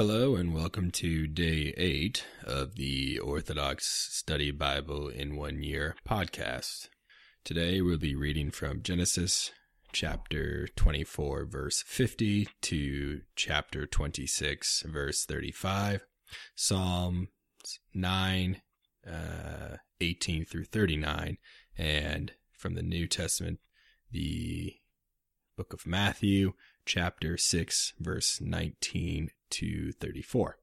Hello, and welcome to day eight of the Orthodox Study Bible in One Year podcast. Today we'll be reading from Genesis chapter 24, verse 50 to chapter 26, verse 35, Psalms 9, uh, 18 through 39, and from the New Testament, the book of Matthew, chapter 6, verse 19 to 34.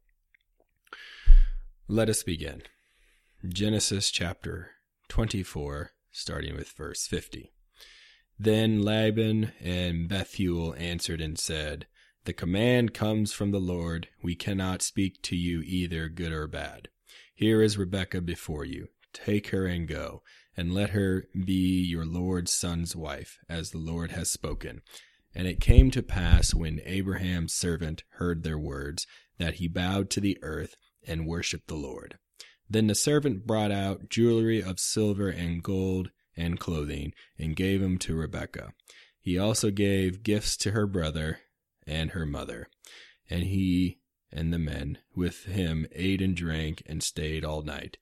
Let us begin. Genesis chapter 24, starting with verse 50. Then Laban and Bethuel answered and said, The command comes from the Lord. We cannot speak to you either good or bad. Here is Rebekah before you. Take her and go, and let her be your Lord's son's wife, as the Lord has spoken. And it came to pass when Abraham's servant heard their words, that he bowed to the earth and worshipped the Lord. Then the servant brought out jewelry of silver and gold and clothing, and gave them to Rebekah. He also gave gifts to her brother and her mother. And he and the men with him ate and drank and stayed all night.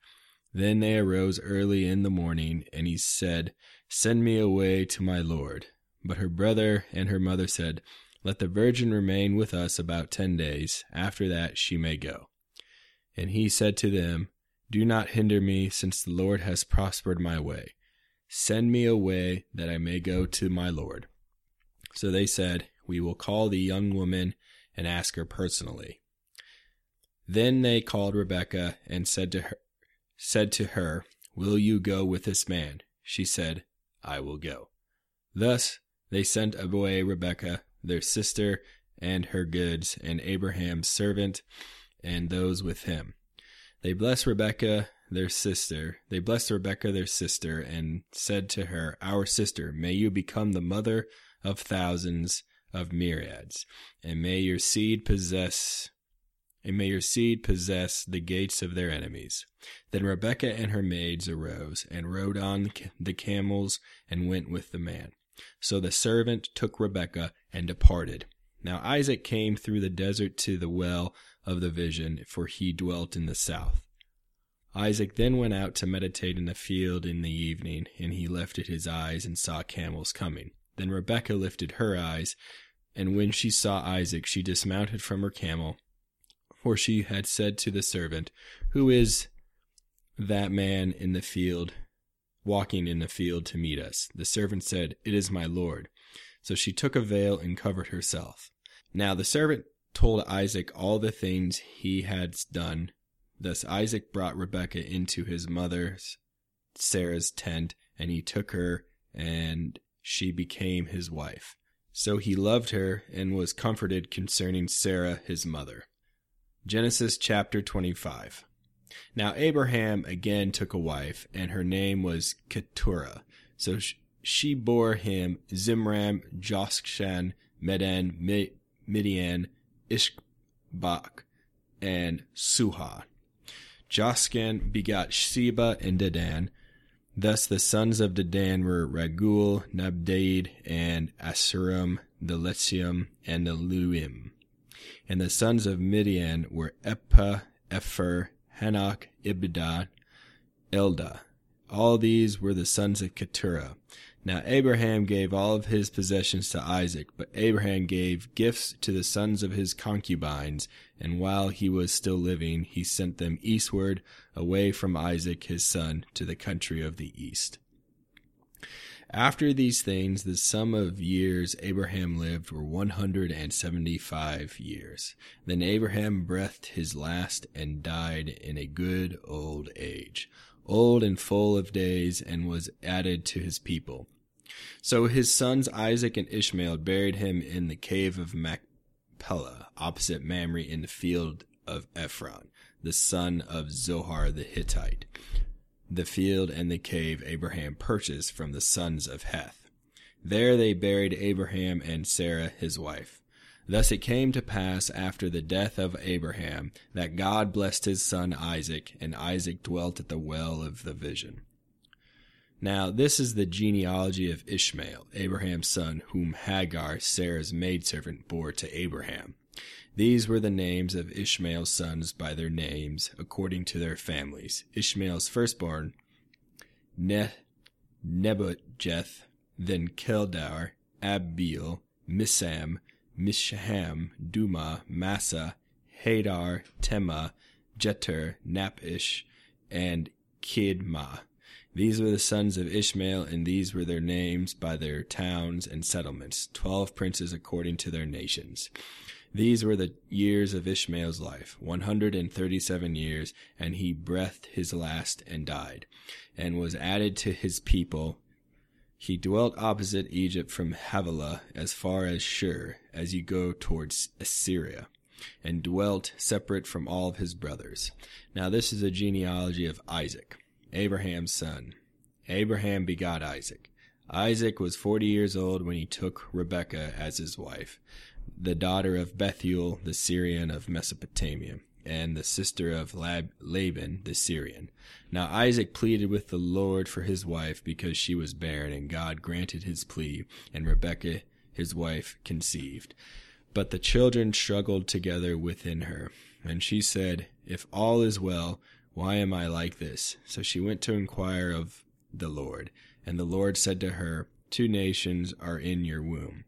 Then they arose early in the morning, and he said, Send me away to my lord. But her brother and her mother said, Let the virgin remain with us about ten days. After that she may go. And he said to them, Do not hinder me, since the Lord has prospered my way. Send me away that I may go to my Lord. So they said, We will call the young woman and ask her personally. Then they called Rebekah and said to her, said to her, Will you go with this man? She said, I will go. Thus they sent away Rebekah, their sister, and her goods, and Abraham's servant, and those with him. They blessed Rebekah, their sister. They blessed Rebekah, their sister, and said to her, Our sister, may you become the mother of thousands of myriads, and may your seed possess and may your seed possess the gates of their enemies. Then Rebekah and her maids arose and rode on the camels and went with the man. So the servant took Rebekah and departed. Now Isaac came through the desert to the well of the vision, for he dwelt in the south. Isaac then went out to meditate in the field in the evening, and he lifted his eyes and saw camels coming. Then Rebekah lifted her eyes, and when she saw Isaac, she dismounted from her camel, for she had said to the servant, Who is that man in the field walking in the field to meet us. The servant said, It is my Lord. So she took a veil and covered herself. Now the servant told Isaac all the things he had done. Thus Isaac brought Rebekah into his mother's Sarah's tent, and he took her, and she became his wife. So he loved her and was comforted concerning Sarah his mother. Genesis chapter 25. Now Abraham again took a wife, and her name was Keturah. So she bore him Zimran, Jokshan, Medan, Midian, Ishbak, and Suha. Jokshan begot Sheba and Dedan. Thus the sons of Dedan were Ragul, Nabdaid, and Asuram, the Letsium, and the Luim. And the sons of Midian were Ephah, Epher, Hanoch, Ibidad, Elda. All these were the sons of Keturah. Now Abraham gave all of his possessions to Isaac, but Abraham gave gifts to the sons of his concubines, and while he was still living, he sent them eastward, away from Isaac his son, to the country of the east. After these things, the sum of years Abraham lived were one hundred and seventy five years. Then Abraham breathed his last and died in a good old age, old and full of days, and was added to his people. So his sons Isaac and Ishmael buried him in the cave of Machpelah, opposite Mamre in the field of Ephron, the son of Zohar the Hittite the field and the cave Abraham purchased from the sons of Heth. There they buried Abraham and Sarah his wife. Thus it came to pass after the death of Abraham that God blessed his son Isaac, and Isaac dwelt at the well of the vision. Now this is the genealogy of Ishmael, Abraham's son, whom Hagar, Sarah's maidservant, bore to Abraham. These were the names of Ishmael's sons by their names, according to their families. Ishmael's firstborn, ne- Nebuchadnezzar, then Keldar, Abiel, Misam, Misham, Duma, Massa, Hadar, Tema, Jeter, Naphish, and Kidma. These were the sons of Ishmael, and these were their names by their towns and settlements, twelve princes according to their nations. These were the years of Ishmael's life, one hundred and thirty seven years, and he breathed his last and died, and was added to his people. He dwelt opposite Egypt from Havilah as far as Shur, as you go towards Assyria, and dwelt separate from all of his brothers. Now this is a genealogy of Isaac, Abraham's son. Abraham begot Isaac. Isaac was forty years old when he took Rebekah as his wife the daughter of Bethuel the Syrian of Mesopotamia, and the sister of Lab- Laban the Syrian. Now Isaac pleaded with the Lord for his wife because she was barren, and God granted his plea, and Rebekah his wife conceived. But the children struggled together within her, and she said, If all is well, why am I like this? So she went to inquire of the Lord, and the Lord said to her, Two nations are in your womb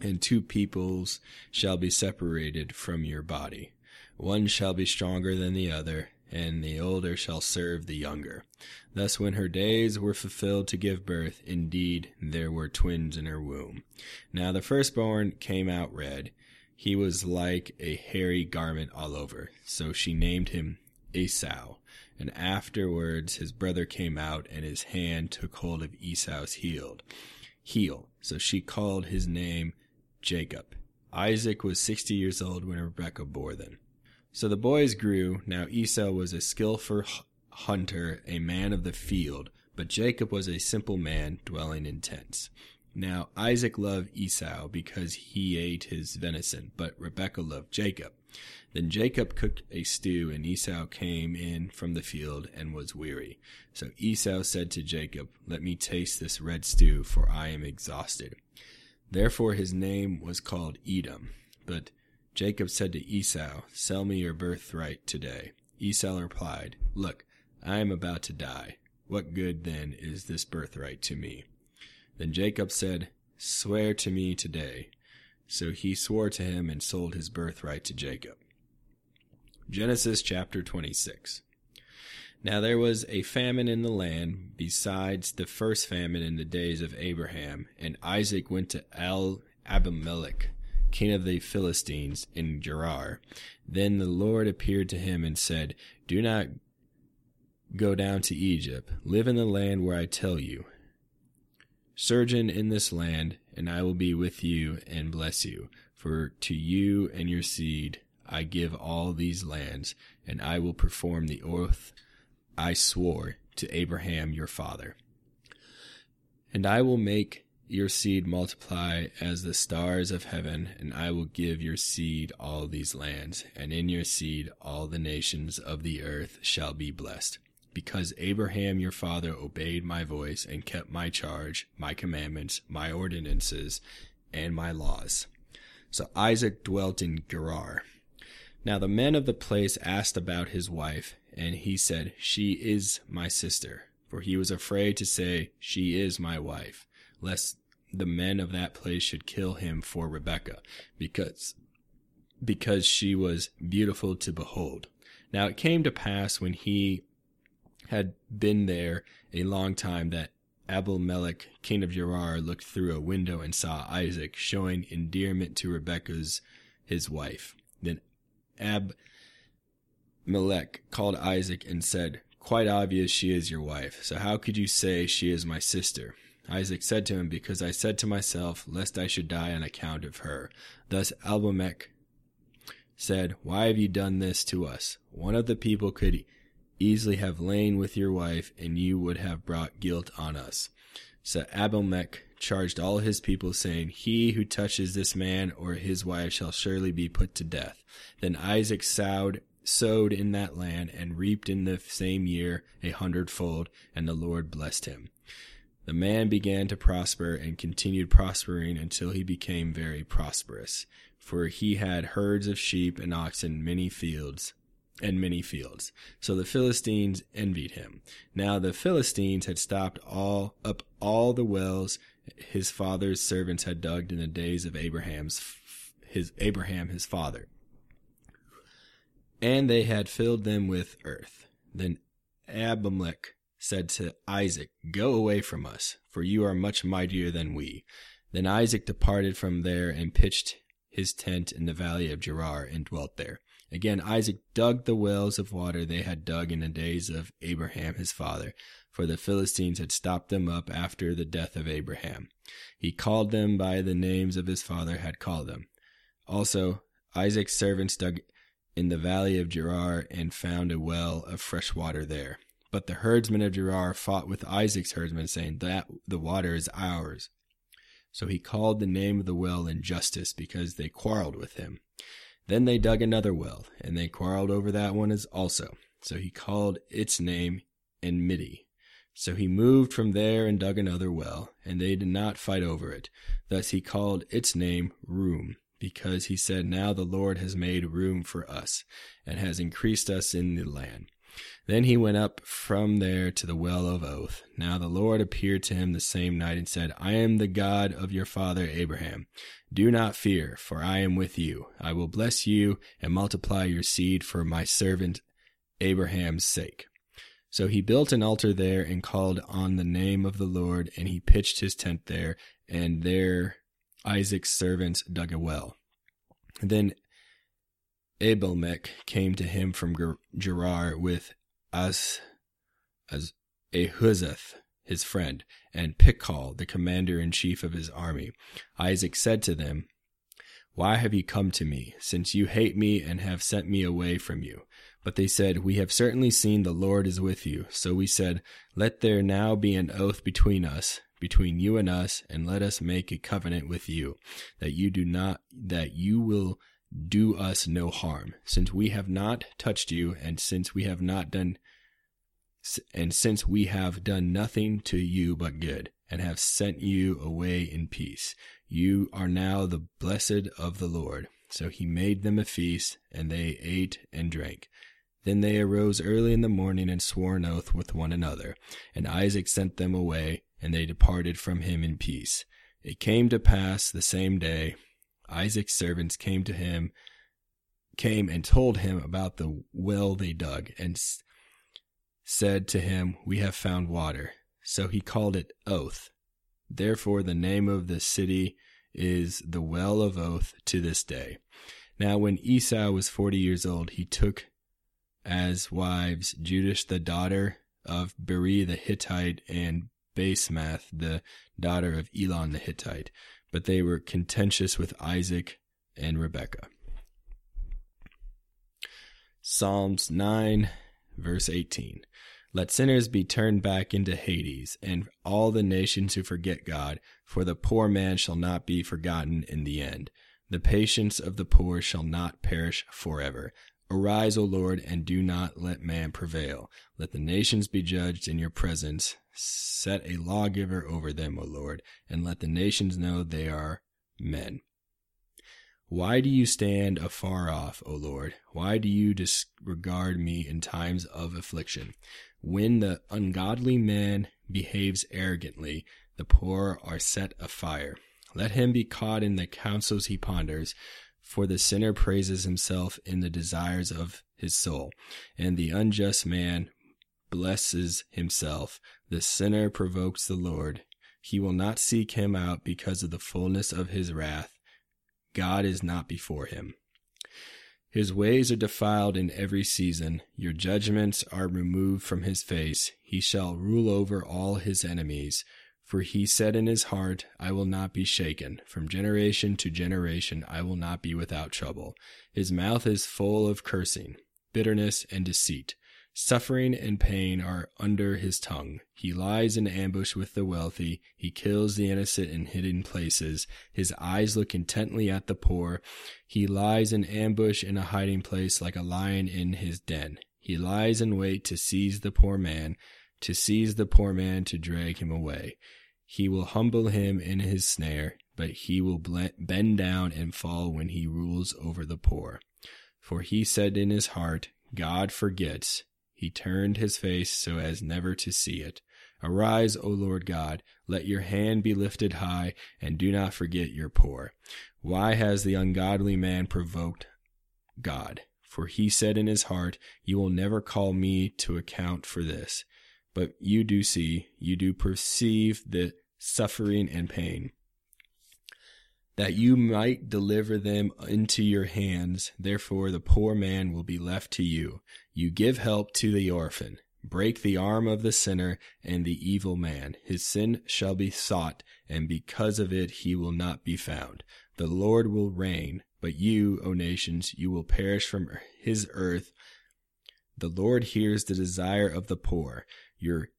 and two peoples shall be separated from your body. One shall be stronger than the other, and the older shall serve the younger. Thus, when her days were fulfilled to give birth, indeed there were twins in her womb. Now the firstborn came out red. He was like a hairy garment all over. So she named him Esau. And afterwards his brother came out, and his hand took hold of Esau's heel. Heel. So she called his name Jacob. Isaac was sixty years old when Rebekah bore them. So the boys grew. Now Esau was a skillful hunter, a man of the field, but Jacob was a simple man dwelling in tents. Now Isaac loved Esau because he ate his venison, but Rebekah loved Jacob. Then Jacob cooked a stew, and Esau came in from the field and was weary. So Esau said to Jacob, Let me taste this red stew, for I am exhausted. Therefore his name was called Edom. But Jacob said to Esau, Sell me your birthright today. Esau replied, Look, I am about to die. What good then is this birthright to me? Then Jacob said, Swear to me today. So he swore to him and sold his birthright to Jacob. Genesis chapter 26. Now there was a famine in the land, besides the first famine in the days of Abraham, and Isaac went to El Abimelech, king of the Philistines, in Gerar. Then the Lord appeared to him and said, Do not go down to Egypt. Live in the land where I tell you. Sojourn in this land, and I will be with you and bless you. For to you and your seed I give all these lands, and I will perform the oath I swore to Abraham your father. And I will make your seed multiply as the stars of heaven, and I will give your seed all these lands, and in your seed all the nations of the earth shall be blessed. Because Abraham your father obeyed my voice and kept my charge, my commandments, my ordinances, and my laws. So Isaac dwelt in Gerar. Now the men of the place asked about his wife, and he said, She is my sister. For he was afraid to say, She is my wife, lest the men of that place should kill him for Rebekah, because because she was beautiful to behold. Now it came to pass when he had been there a long time that Abimelech, king of Gerar, looked through a window and saw Isaac showing endearment to Rebekah's his wife. Then Ab Melech called Isaac and said, Quite obvious she is your wife, so how could you say she is my sister? Isaac said to him, Because I said to myself, Lest I should die on account of her. Thus Abimelech said, Why have you done this to us? One of the people could easily have lain with your wife, and you would have brought guilt on us. So Abimelech charged all his people, saying, He who touches this man or his wife shall surely be put to death. Then Isaac sowed sowed in that land and reaped in the same year a hundredfold, and the Lord blessed him. The man began to prosper and continued prospering until he became very prosperous. for he had herds of sheep and oxen, many fields, and many fields. So the Philistines envied him. Now the Philistines had stopped all up all the wells his father's servants had dug in the days of Abraham's his Abraham his father. And they had filled them with earth. Then Abimelech said to Isaac, Go away from us, for you are much mightier than we. Then Isaac departed from there and pitched his tent in the valley of Gerar and dwelt there. Again, Isaac dug the wells of water they had dug in the days of Abraham his father, for the Philistines had stopped them up after the death of Abraham. He called them by the names of his father had called them. Also, Isaac's servants dug in the valley of Gerar and found a well of fresh water there. But the herdsmen of Gerar fought with Isaac's herdsmen, saying, That the water is ours. So he called the name of the well Injustice, because they quarreled with him. Then they dug another well, and they quarreled over that one as also. So he called its name Enmity. So he moved from there and dug another well, and they did not fight over it. Thus he called its name Room, because he said, Now the Lord has made room for us, and has increased us in the land. Then he went up from there to the well of oath. Now the Lord appeared to him the same night and said, I am the God of your father Abraham. Do not fear, for I am with you. I will bless you and multiply your seed for my servant Abraham's sake. So he built an altar there and called on the name of the Lord, and he pitched his tent there, and there Isaac's servants dug a well. Then Abimelech came to him from Gerar with as as Ahuzzath, his friend, and Phichol, the commander in chief of his army. Isaac said to them, Why have you come to me, since you hate me and have sent me away from you? But they said, We have certainly seen the Lord is with you. So we said, Let there now be an oath between us, between you and us, and let us make a covenant with you, that you do not, that you will do us no harm, since we have not touched you, and since we have not done and since we have done nothing to you but good, and have sent you away in peace, you are now the blessed of the Lord. So he made them a feast, and they ate and drank. Then they arose early in the morning and swore an oath with one another. And Isaac sent them away, and they departed from him in peace. It came to pass the same day, Isaac's servants came to him, came and told him about the well they dug, and said to him, We have found water. So he called it Oath. Therefore, the name of the city is the Well of Oath to this day. Now, when Esau was forty years old, he took as wives Judith the daughter of Beeri the Hittite and Basemath the daughter of Elon the Hittite, but they were contentious with Isaac and Rebekah. Psalms 9, verse 18. Let sinners be turned back into Hades, and all the nations who forget God, for the poor man shall not be forgotten in the end. The patience of the poor shall not perish forever. Arise, O Lord, and do not let man prevail. Let the nations be judged in your presence. Set a lawgiver over them, O Lord, and let the nations know they are men. Why do you stand afar off, O Lord? Why do you disregard me in times of affliction? When the ungodly man behaves arrogantly, the poor are set afire. Let him be caught in the counsels he ponders, for the sinner praises himself in the desires of his soul, and the unjust man blesses himself. The sinner provokes the Lord. He will not seek him out because of the fullness of his wrath. God is not before him. His ways are defiled in every season. Your judgments are removed from his face. He shall rule over all his enemies. For he said in his heart, I will not be shaken. From generation to generation, I will not be without trouble. His mouth is full of cursing, bitterness, and deceit. Suffering and pain are under his tongue. He lies in ambush with the wealthy. He kills the innocent in hidden places. His eyes look intently at the poor. He lies in ambush in a hiding place like a lion in his den. He lies in wait to seize the poor man, to seize the poor man to drag him away. He will humble him in his snare, but he will bend down and fall when he rules over the poor. For he said in his heart, God forgets. He turned his face so as never to see it. Arise, O Lord God, let your hand be lifted high, and do not forget your poor. Why has the ungodly man provoked God? For he said in his heart, You will never call me to account for this. But you do see, you do perceive the suffering and pain. That you might deliver them into your hands, therefore the poor man will be left to you. You give help to the orphan. Break the arm of the sinner and the evil man. His sin shall be sought, and because of it he will not be found. The Lord will reign, but you, O nations, you will perish from his earth. The Lord hears the desire of the poor. Your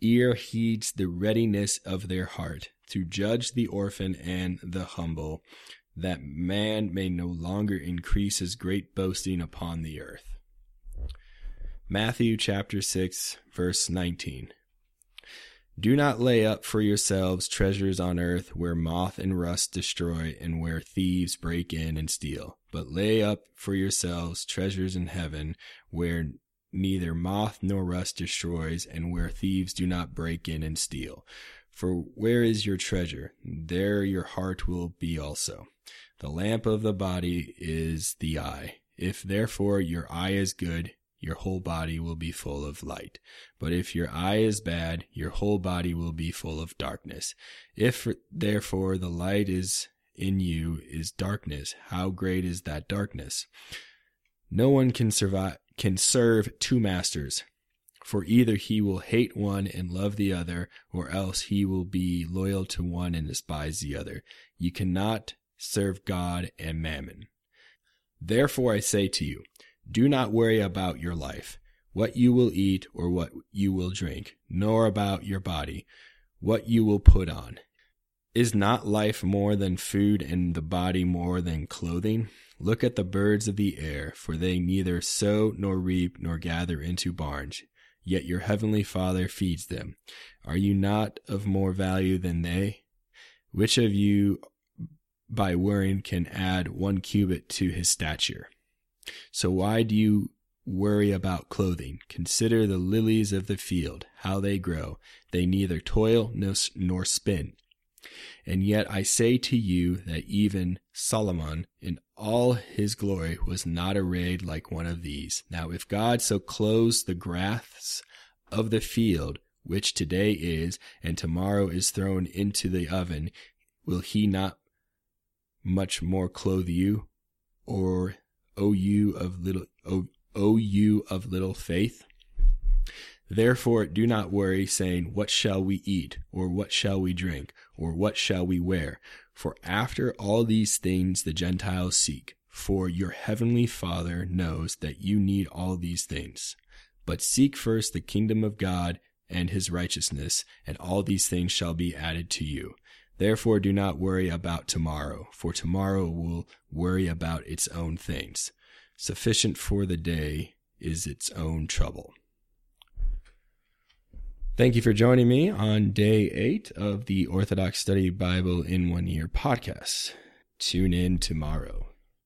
ear heeds the readiness of their heart to judge the orphan and the humble, that man may no longer increase his great boasting upon the earth. Matthew chapter 6, verse 19. Do not lay up for yourselves treasures on earth where moth and rust destroy and where thieves break in and steal, but lay up for yourselves treasures in heaven where neither moth nor rust destroys and where thieves do not break in and steal. For where is your treasure, there your heart will be also. The lamp of the body is the eye. If therefore your eye is good, your whole body will be full of light. But if your eye is bad, your whole body will be full of darkness. If therefore the light is in you is darkness, how great is that darkness? No one can survive can serve two masters, for either he will hate one and love the other, or else he will be loyal to one and despise the other. You cannot serve God and mammon. Therefore I say to you, do not worry about your life, what you will eat or what you will drink, nor about your body, what you will put on. Is not life more than food and the body more than clothing? Look at the birds of the air, for they neither sow nor reap nor gather into barns, yet your heavenly Father feeds them. Are you not of more value than they? Which of you by worrying can add one cubit to his stature? So why do you worry about clothing? Consider the lilies of the field, how they grow. They neither toil nor spin. And yet I say to you that even Solomon in all his glory was not arrayed like one of these. Now if God so clothes the grass of the field, which today is and tomorrow is thrown into the oven, will he not much more clothe you? Or O you of little o, o you of little faith? Therefore do not worry, saying, What shall we eat? Or what shall we drink? Or what shall we wear? For after all these things the Gentiles seek. For your heavenly Father knows that you need all these things. But seek first the kingdom of God and his righteousness, and all these things shall be added to you. Therefore do not worry about tomorrow, for tomorrow will worry about its own things. Sufficient for the day is its own trouble. Thank you for joining me on day eight of the Orthodox Study Bible in One Year podcast. Tune in tomorrow.